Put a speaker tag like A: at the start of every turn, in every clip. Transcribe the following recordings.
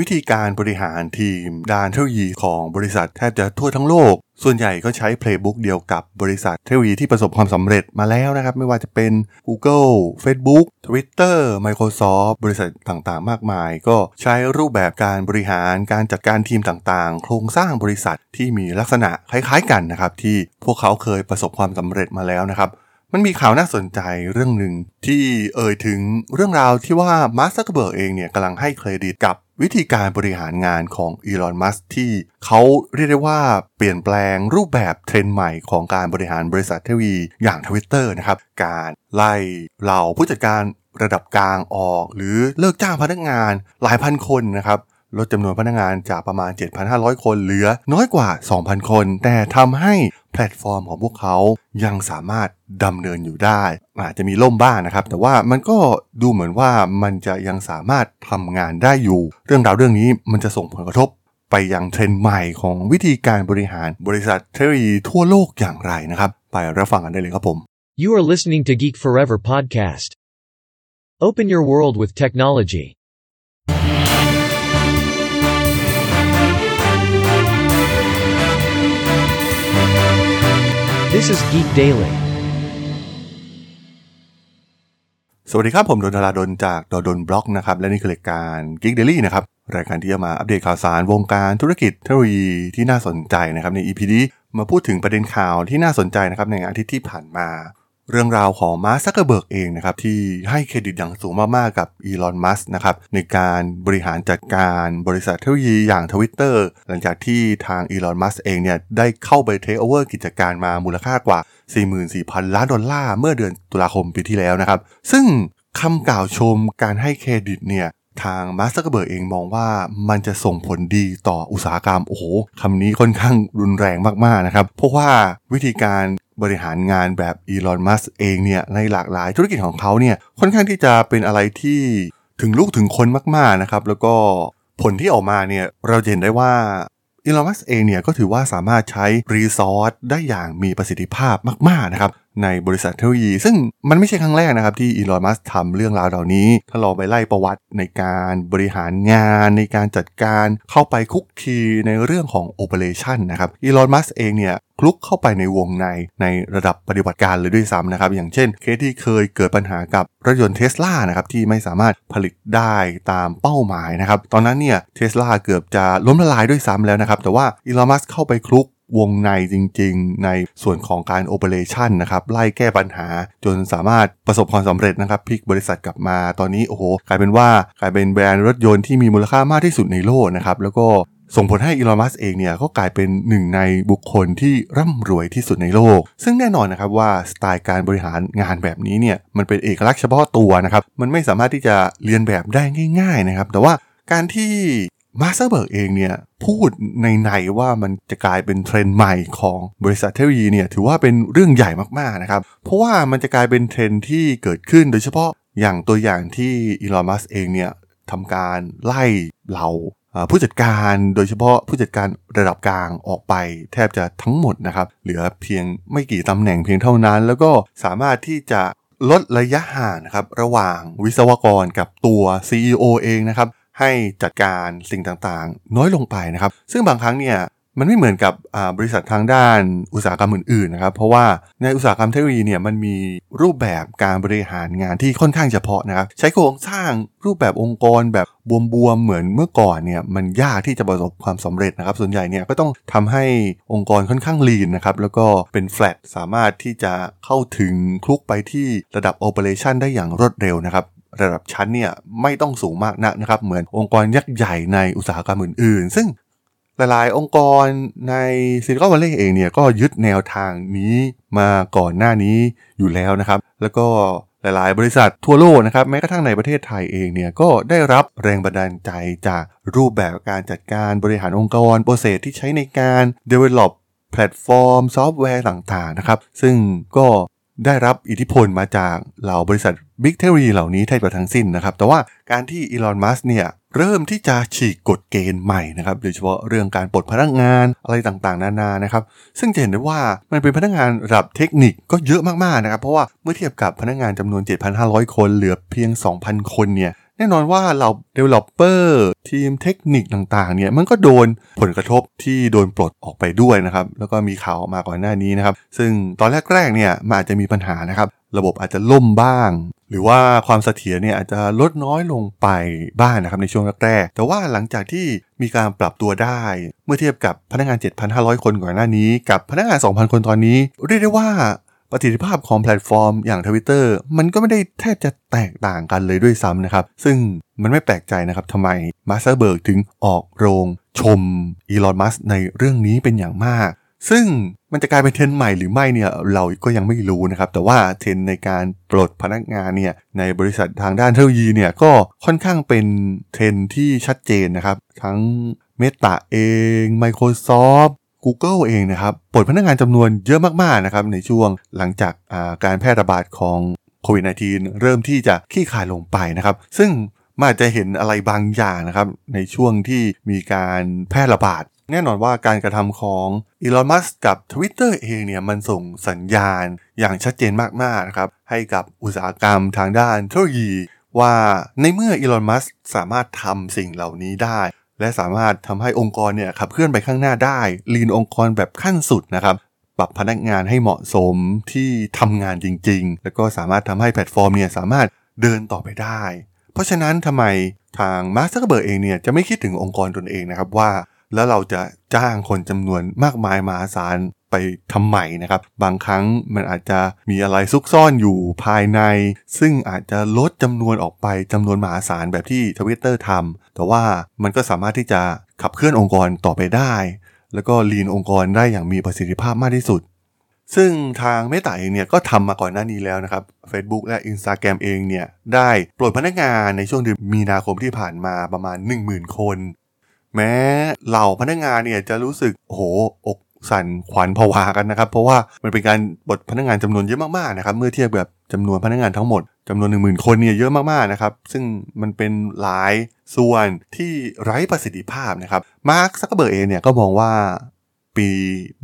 A: วิธีการบริหารทีมด้านเทคโนโลยีของบริษัทแทบจะทั่วทั้งโลก ส่วนใหญ่ก็ใช้เพลย์บุ๊กเดียวกับบริษัทเทคโนโลยีที่ประสบความสำเร็จมาแล้วนะครับ ไม่ว่าจะเป็น Google Facebook Twitter Microsoft บริษัทต่างๆ มากมาย ก็ใช้รูปแบบการบริหารการจัดการทีมต่างๆ โครงสร้างบริษัทที่มีลักษณะคล้ายๆกันนะครับที่พวกเขาเคยประสบความสำเร็จมาแล้วนะครับมันมีข่าวน่าสนใจเรื่องหนึ่งที่เอ่ยถึงเรื่องราวที่ว่ามาร์คซักเคอร์เบิร์กเองเนี่ยกำลังให้เครดิตกับ วิธีการบริหารงานของอีลอน มัสก์ที่เขาเรียกได้ว่าเปลี่ยนแปลงรูปแบบเทรนด์ใหม่ของการบริหารบริษัทเทคโนโลยีอย่างทวิตเตอร์นะครับ การไล่เหล่าผู้จัดการระดับกลางออก หรือเลิกจ้างพนักงานหลายพันคนนะครับ ลดจำนวนพนักงานจากประมาณ 7,500 คนเหลือน้อยกว่า 2,000 คน แต่ทำให้แพลตฟอร์มของพวกเขายังสามารถดำเนินอยู่ได้ อาจจะมีล่มบ้างนะครับ แต่ว่ามันก็ดูเหมือนว่ามันจะยังสามารถทำงานได้อยู่ เรื่องราวเรื่องนี้มันจะส่งผลกระทบไปยังเทรนด์ใหม่ของวิธีการบริหารบริษัทเทคโนโลยีทั่วโลกอย่างไรนะครับ ไปรับฟังกันได้เลยครับผม
B: You are listening to Geek Forever podcast. Open your world with technology. This is Geek Daily.
A: สวัสดีครับ ผมดล ธราดล จากดลบล็อกนะครับ และนี่คือรายการ Geek Daily นะครับ รายการที่จะมาอัปเดตข่าวสารวงการธุรกิจเทคโนโลยีที่น่าสนใจนะครับ ใน EP นี้มาพูดถึงประเด็นข่าวที่น่าสนใจนะครับในอาทิตย์ที่ผ่านมา เรื่องราวของมาร์คซักเคอร์เบิร์กเองนะครับที่ให้เครดิตอย่างสูงมากๆกับอีลอนมัสก์นะครับในการบริหารจัดการบริษัทเทคโนโลยีอย่างทวิตเตอร์หลังจากที่ทางอีลอนมัสก์เองเนี่ยได้เข้าไปเทคโอเวอร์กิจการมามูลค่ากว่า 44,000 ล้านดอลลาร์เมื่อเดือนตุลาคมปีที่แล้วนะครับซึ่งคำกล่าวชมการให้เครดิตเนี่ยทางมาร์คซักเคอร์เบิร์กเองมองว่ามันจะส่งผลดีต่ออุตสาหกรรม โอ้โหคำนี้ค่อนข้างรุนแรงมากๆนะครับ เพราะว่าวิธีการ บริหารงานแบบอีลอนมัสก์เองเนี่ยในหลากหลายธุรกิจของเขาเนี่ยค่อนข้างที่จะเป็นอะไรที่ถึงลูกถึงคนมากๆนะครับแล้วก็ผลที่ออกมาเนี่ยเราเห็นได้ว่าอีลอนมัสก์เองเนี่ยก็ถือว่าสามารถใช้ resource ได้อย่างมีประสิทธิภาพมากๆนะครับในบริษัทเทคโนโลยี ซึ่งมันไม่ใช่ครั้งแรกนะครับที่อีลอนมัสก์ทำเรื่องราวเหล่านี้ ถ้าเราไปไล่ประวัติในการบริหารงาน ในการจัดการเข้าไปคลุกคลีในเรื่องของ operation นะครับอีลอนมัสก์เองเนี่ย คลุกเข้าไปในวงในในระดับปฏิบัติการเลยด้วยซ้ำนะครับ อย่างเช่นเคสที่เคยเกิดปัญหากับรถยนต์เทสลานะครับที่ไม่สามารถผลิตได้ตามเป้าหมายนะครับ ตอนนั้นเนี่ยเทสลาเกือบจะล้มละลายด้วยซ้ำแล้วนะครับ แต่ว่าอีลอนมัสเข้าไปคลุกวงในจริงๆ ในส่วนของการโอเปอเรชันนะครับ ไล่แก้ปัญหาจนสามารถประสบความสำเร็จนะครับพลิกบริษัทกลับมาตอนนี้โอ้โห กลายเป็นว่ากลายเป็นแบรนด์รถยนต์ที่มีมูลค่ามากที่สุดในโลกนะครับ แล้วก็ ส่งผลให้อีลอนมัสเองเนี่ยก็กลายเป็นหนึ่งในบุคคลที่ร่ำรวยที่สุดในโลก ซึ่งแน่นอนนะครับว่าสไตล์การบริหารงานแบบนี้เนี่ยมันเป็นเอกลักษณ์เฉพาะตัวนะครับ มันไม่สามารถที่จะเลียนแบบได้ง่าย ๆนะครับ แต่ว่าการที่มาร์ค ซักเคอร์เบิร์กเองเนี่ยพูดในในว่ามันจะกลายเป็นเทรนด์ใหม่ของบริษัทเทคโนโลยีเนี่ยถือว่าเป็นเรื่องใหญ่มากๆนะครับ เพราะว่ามันจะกลายเป็นเทรนด์ที่เกิดขึ้นโดยเฉพาะอย่างตัวอย่างที่อีลอนมัสก์เองเนี่ยทำการไล่เหล่า ผู้จัดการโดยเฉพาะผู้จัดการระดับกลางออกไปแทบจะทั้งหมดนะครับ เหลือเพียงไม่กี่ตำแหน่งเพียงเท่านั้น แล้วก็สามารถที่จะลดระยะห่างนะครับระหว่างวิศวกรกับตัว CEO เองนะครับให้จัดการสิ่งต่างๆ น้อยลงไปนะครับ ซึ่งบางครั้งเนี่ย มันไม่เหมือนกับบริษัททางด้านอุตสาหกรรมอื่นๆนะครับ เพราะว่าในอุตสาหกรรมเทคโนโลยีเนี่ยมันมีรูปแบบการบริหารงานที่ค่อนข้างเฉพาะนะครับ ใช้โครงสร้างรูปแบบองค์กรแบบบวมๆเหมือนเมื่อก่อนเนี่ยมันยากที่จะประสบความสำเร็จนะครับ ส่วนใหญ่เนี่ยก็ต้องทำให้องค์กรค่อนข้างลีนนะครับแล้วก็เป็นแฟลตสามารถที่จะเข้าถึงคลุกไปที่ระดับโอเปอเรชันได้อย่างรวดเร็วนะครับระดับชั้นเนี่ยไม่ต้องสูงมากนักนะครับ เหมือนองค์กรยักษ์ใหญ่ในอุตสาหกรรมอื่นๆ ซึ่ง หลายๆ องค์กรในซิลิคอนวัลเลย์เองเนี่ยก็ยึดแนวทางนี้มาก่อนหน้านี้อยู่แล้วนะครับ แล้วก็หลายๆ บริษัททั่วโลกนะครับแม้กระทั่งในประเทศไทยเองเนี่ยก็ได้รับแรงบันดาลใจจากรูปแบบการจัดการบริหารองค์กร process ที่ใช้ในการ develop แพลตฟอร์มซอฟต์แวร์ต่างๆนะครับ ซึ่งก็ ได้รับอิทธิพลมาจากเหล่าบริษัทบิ๊กเทคโนโลยีเหล่านี้แทบจะทั้งสิ้นนะครับ แต่ว่าการที่อีลอน มัสก์เนี่ยเริ่มที่จะฉีกกฎเกณฑ์ใหม่นะครับโดยเฉพาะเรื่องการปลดพนักงานอะไรต่างๆ นานานะครับ ซึ่งจะเห็นได้ว่ามันเป็นพนักงานระดับเทคนิคก็เยอะมากๆนะครับ เพราะว่าเมื่อเทียบกับพนักงานจำนวน 7,500 คนเหลือเพียง 2,000 คนเนี่ย แน่นอนว่าเรา developer ทีมเทคนิคต่างๆ เนี่ยมันก็โดนผลกระทบที่โดนปลดออกไปด้วยนะครับ แล้วก็มีข่าวออกมาก่อนหน้านี้นะครับ ซึ่งตอนแรกๆ เนี่ยมันอาจจะมีปัญหานะครับ ระบบอาจจะล่มบ้าง หรือว่าความเสถียรเนี่ยอาจจะลดน้อยลงไปบ้างนะครับในช่วงแรกๆแต่ว่าหลังจากที่มีการปรับตัวได้ เมื่อเทียบกับพนักงาน 7,500 คนก่อนหน้านี้ กับพนักงาน 2,000 คนตอนนี้ เรียกได้ว่า ประสิทธิภาพของแพลตฟอร์มอย่าง Twitter มันก็ไม่ได้แทบจะแตกต่างกันเลยด้วยซ้ำนะครับ ซึ่งมันไม่แปลกใจนะครับทำไมมาร์ค ซักเคอร์เบิร์กถึงออกโรงชมอีลอนมัสก์ในเรื่องนี้เป็นอย่างมาก ซึ่งมันจะกลายเป็นเทรนด์ใหม่หรือไม่เนี่ยเราก็ยังไม่รู้นะครับ แต่ว่าเทรนด์ในการปลดพนักงานเนี่ยในบริษัททางด้านเทคโนโลยีเนี่ยก็ค่อนข้างเป็นเทรนด์ที่ชัดเจนนะครับ ทั้ง Meta เอง Microsoft Google เองนะครับปลดพนักงานจำนวนเยอะมากๆนะครับในช่วงหลังจากาการแพร่ระบาดของโควิด -19 เริ่มที่จะขี้ขายลงไปนะครับ ซึ่งมันอาจจะเห็นอะไรบางอย่างนะครับ ในช่วงที่มีการแพร่ระบาด แน่นอนว่าการกระทำของอีลอนมัสกับ Twitter เองเนี่ยมันส่งสัญญาณอย่างชัดเจนมากๆนะครับให้กับอุตสาหกรรมทางด้านเทคโนโลยีว่าในเมื่ออีลอนมัสสามารถทำสิ่งเหล่านี้ได้ และสามารถทำให้องค์กรเนี่ยขับเคลื่อนไปข้างหน้าได้ lean องค์กรแบบขั้นสุดนะครับปรับพนักงานให้เหมาะสมที่ทำงานจริง ๆ แล้วก็สามารถทำให้แพลตฟอร์มเนี่ยสามารถเดินต่อไปได้ เพราะฉะนั้นทำไมทางมาร์คซักเคอร์เบิร์กเองเนี่ยจะไม่คิดถึงองค์กรตนเองนะครับว่า แล้วเราจะจ้างคนจำนวนมากมายมหาศาล ไปทำใหม่นะครับ บางครั้งมันอาจจะมีอะไรซุกซ่อนอยู่ภายใน ซึ่งอาจจะลดจำนวนออกไปจำนวนมหาศาลแบบที่ทวิตเตอร์ทำแต่ว่ามันก็สามารถที่จะขับเคลื่อนองค์กรต่อไปได้ แล้วก็ลีนองค์กรได้อย่างมีประสิทธิภาพมากที่สุดซึ่งทางเมตาเองเนี่ยก็ทำมาก่อนหน้านี้แล้วนะครับ Facebook และ Instagram เองเนี่ยได้ปลดพนักงานในช่วงเดือนมีนาคมที่ผ่านมาประมาณ 10,000 คน แม้เหล่าพนักงานเนี่ยจะรู้สึกโอ้โหอก สั่นขวัญผวากันนะครับ เพราะว่ามันเป็นการปลดพนักงานจำนวนเยอะมากๆนะครับเมื่อเทียบกับจำนวนพนักงานทั้งหมดจำนวน 10,000 คนเนี่ยเยอะมากๆนะครับ ซึ่งมันเป็นหลายส่วนที่ไร้ประสิทธิภาพนะครับมาร์คซักเกอร์เบิร์กเองเนี่ยก็มองว่าปี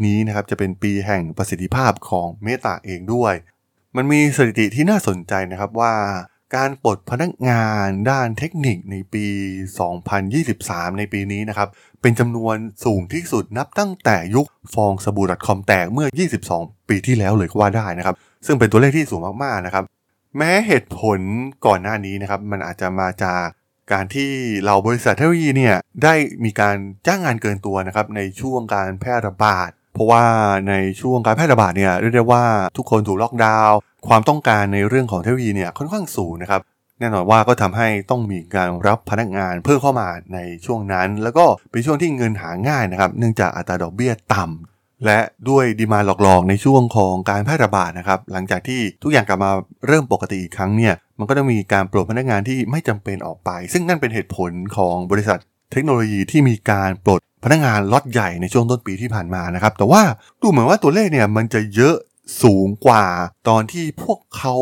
A: นี้นะครับจะเป็นปีแห่งประสิทธิภาพของเมตาเองด้วย มันมีสถิติที่น่าสนใจนะครับว่า การปลดพนักงานด้านเทคนิคในปี 2023 ในปีนี้นะครับ เป็นจำนวนสูงที่สุดนับตั้งแต่ยุคฟองสบู่ .com แตกเมื่อ 22 ปีที่แล้วเลยก็ว่าได้นะครับ ซึ่งเป็นตัวเลขที่สูงมากๆนะครับ แม้เหตุผลก่อนหน้านี้นะครับ มันอาจจะมาจากการที่เราบริษัทเทคโนโลยีเนี่ยได้มีการจ้างงานเกินตัวนะครับในช่วงการแพร่ระบาด เพราะว่าในช่วงการแพร่ระบาดเนี่ยเรียกได้ว่าทุกคนถูกล็อกดาวน์ ความต้องการในเรื่องของเทคโนโลยีเนี่ยค่อนข้างสูงนะครับแน่นอนว่าก็ทำให้ต้องมีการรับพนักงานเพิ่มเข้ามาในช่วงนั้น แล้วก็เป็นช่วงที่เงินหาง่ายนะครับ เนื่องจากอัตราดอกเบี้ยต่ำและด้วยดีมาหลอกๆในช่วงของการแพร่ระบาดนะครับ หลังจากที่ทุกอย่างกลับมาเริ่มปกติอีกครั้งเนี่ยมันก็ต้องมีการปลดพนักงานที่ไม่จำเป็นออกไป ซึ่งนั่นเป็นเหตุผลของบริษัทเทคโนโลยีที่มีการปลดพนักงานล็อตใหญ่ในช่วงต้นปีที่ผ่านมานะครับแต่ว่าดูเหมือนว่าตัวเลขเนี่ยมันจะเยอะ สูงกว่าตอนที่พวกเขา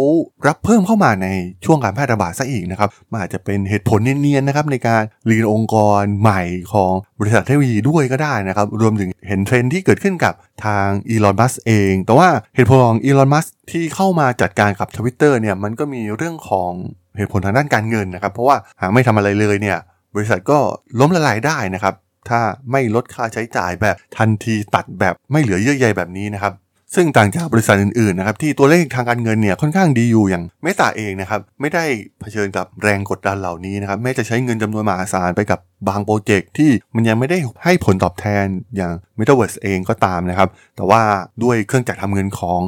A: รับเพิ่มเข้ามาในช่วงการแพร่ระบาดซะอีกนะครับมันอาจจะเป็นเหตุผลเนียนๆนะครับในการ lean องค์กรใหม่ของบริษัทเทคโนโลยีด้วยก็ได้นะครับ รวมถึงเห็นเทรนด์ที่เกิดขึ้นกับทางอีลอนมัสก์เอง แต่ว่าเหตุผลของอีลอนมัสก์ที่เข้ามาจัดการกับทวิตเตอร์เนี่ยมันก็มีเรื่องของเหตุผลทางด้านการเงินนะครับ เพราะว่าหากไม่ทำอะไรเลยเนี่ยบริษัทก็ล้มละลายได้นะครับถ้าไม่ลดค่าใช้จ่ายแบบทันทีตัดแบบไม่เหลือเยื่อใยแบบนี้นะครับ ซึ่งต่างจากบริษัทอื่นๆนะครับที่ตัวเลขทางการเงินเนี่ยค่อนข้างดีอยู่อย่างเมตาเองนะครับไม่ได้เผชิญกับแรงกดดันเหล่านี้นะครับแม้จะใช้เงินจำนวนมหาศาลไปกับบางโปรเจกต์ที่มันยังไม่ได้ให้ผลตอบแทนอย่าง Metaverse เองก็ตามนะครับแต่ว่าด้วยเครื่องจักรทำเงินของ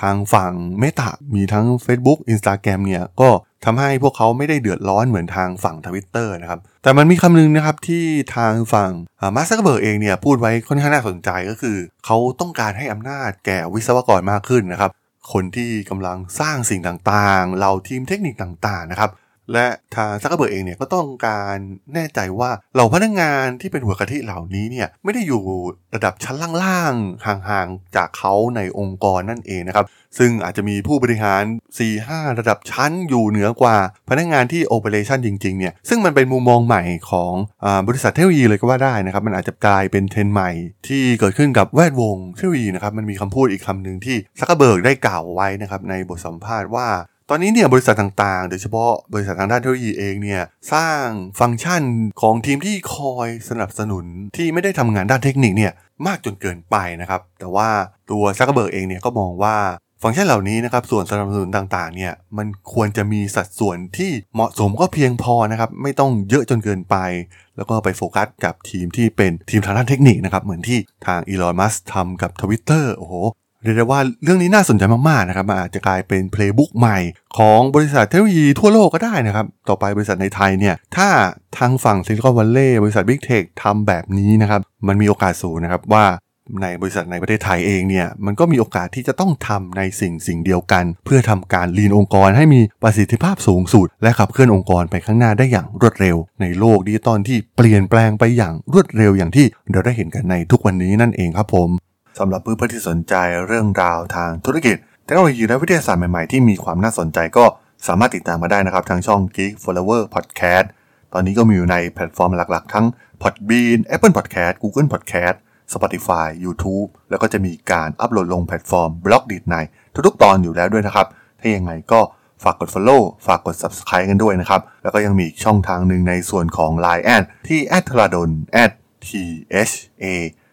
A: ทางฝั่งเมตามีทั้ง Facebook Instagram เนี่ยก็ทำให้พวกเขาไม่ได้เดือดร้อนเหมือนทางฝั่งทวิตเตอร์นะครับ แต่มันมีคำนึงนะครับที่ทางฝั่งมาร์คซักเกอร์เบิร์กเองเนี่ยพูดไว้ค่อนข้างน่าสนใจก็คือ เขาต้องการให้อำนาจแก่วิศวกรมากขึ้นนะครับ คนที่กำลังสร้างสิ่งต่างๆเหล่าทีมเทคนิคต่างๆนะครับ และทางซักเกอร์เบิร์กเองเนี่ยก็ต้องการแน่ใจว่าเหล่าพนักงานที่เป็นหัวกะทิเหล่านี้เนี่ยไม่ได้อยู่ระดับชั้นล่างๆห่างๆจากเขาในองค์กรนั่นเองนะครับซึ่งอาจจะมีผู้บริหาร 4-5 ระดับชั้นอยู่เหนือกว่าพนักงานที่ operation จริงๆเนี่ยซึ่งมันเป็นมุมมองใหม่ของบริษัทเทคโนโลยีเลยก็ว่าได้นะครับ มันอาจจะกลายเป็นเทรนด์ใหม่ ที่เกิดขึ้นกับแวดวงเทคโนโลยีนะครับมันมีคำพูดอีกคำหนึ่งที่ซักเกอร์เบิร์กได้กล่าวไว้นะครับในบทสัมภาษณ์ว่า ตอนนี้เนี่ยบริษัทต่างๆ โดยเฉพาะบริษัททางด้านเทคโนโลยีเองเนี่ยสร้างฟังก์ชันของทีมที่คอยสนับสนุนที่ไม่ได้ทำงานด้านเทคนิคเนี่ยมากจนเกินไปนะครับ แต่ว่าตัวซักเกอร์เบิร์กเองเนี่ยก็มองว่าฟังก์ชันเหล่านี้นะครับส่วนสนับสนุนต่างๆเนี่ยมันควรจะมีสัดส่วนที่เหมาะสมก็เพียงพอนะครับไม่ต้องเยอะจนเกินไป แล้วก็ไปโฟกัสกับทีมที่เป็นทีมทางด้านเทคนิคนะครับเหมือนที่ทางอีลอนมัสก์ทำกับ Twitter โอ้โห เรียกได้ว่าเรื่องนี้น่าสนใจมากๆนะครับอาจจะกลายเป็น playbook ใหม่ของบริษัทเทคโนโลยีทั่วโลกก็ได้นะครับ ต่อไปบริษัทในไทยเนี่ย ถ้าทางฝั่งซิลิคอนวัลเลย์บริษัท Big Tech ทำแบบนี้นะครับ มันมีโอกาสสูงนะครับว่าในบริษัทในประเทศไทยเองเนี่ย มันก็มีโอกาสที่จะต้องทำในสิ่งสิ่งเดียวกัน เพื่อทำการ lean องค์กรให้มีประสิทธิภาพสูงสุด และขับเคลื่อนองค์กรไปข้างหน้าได้อย่างรวดเร็ว ในโลกดิจิตอลที่เปลี่ยนแปลงไปอย่างรวดเร็วอย่างที่เราได้เห็นกันในทุกวันนี้นั่นเองครับผม สำหรับเพื่อนๆที่สนใจเรื่องราวทางธุรกิจเทคโนโลยีและวิทยาศาสตร์ใหม่ ๆ ที่มีความน่าสนใจก็สามารถติดตามมาได้นะครับ ทางช่อง Geek Forever Podcast ตอนนี้ก็มีอยู่ในแพลตฟอร์มหลักๆ ทั้ง Podbean Apple Podcast Google Podcast Spotify YouTube แล้วก็จะมีการอัปโหลดลงแพลตฟอร์ม b l o g d i t ในทุกๆ ตอนอยู่แล้วด้วยนะครับ ถ้ายังไงก็ฝากกด Follow ฝากกด Subscribe กันด้วยนะครับ แล้วก็ยังมีช่องทางหนึ่งในส่วนของ Line Add ที่ a d t h a d o n t h a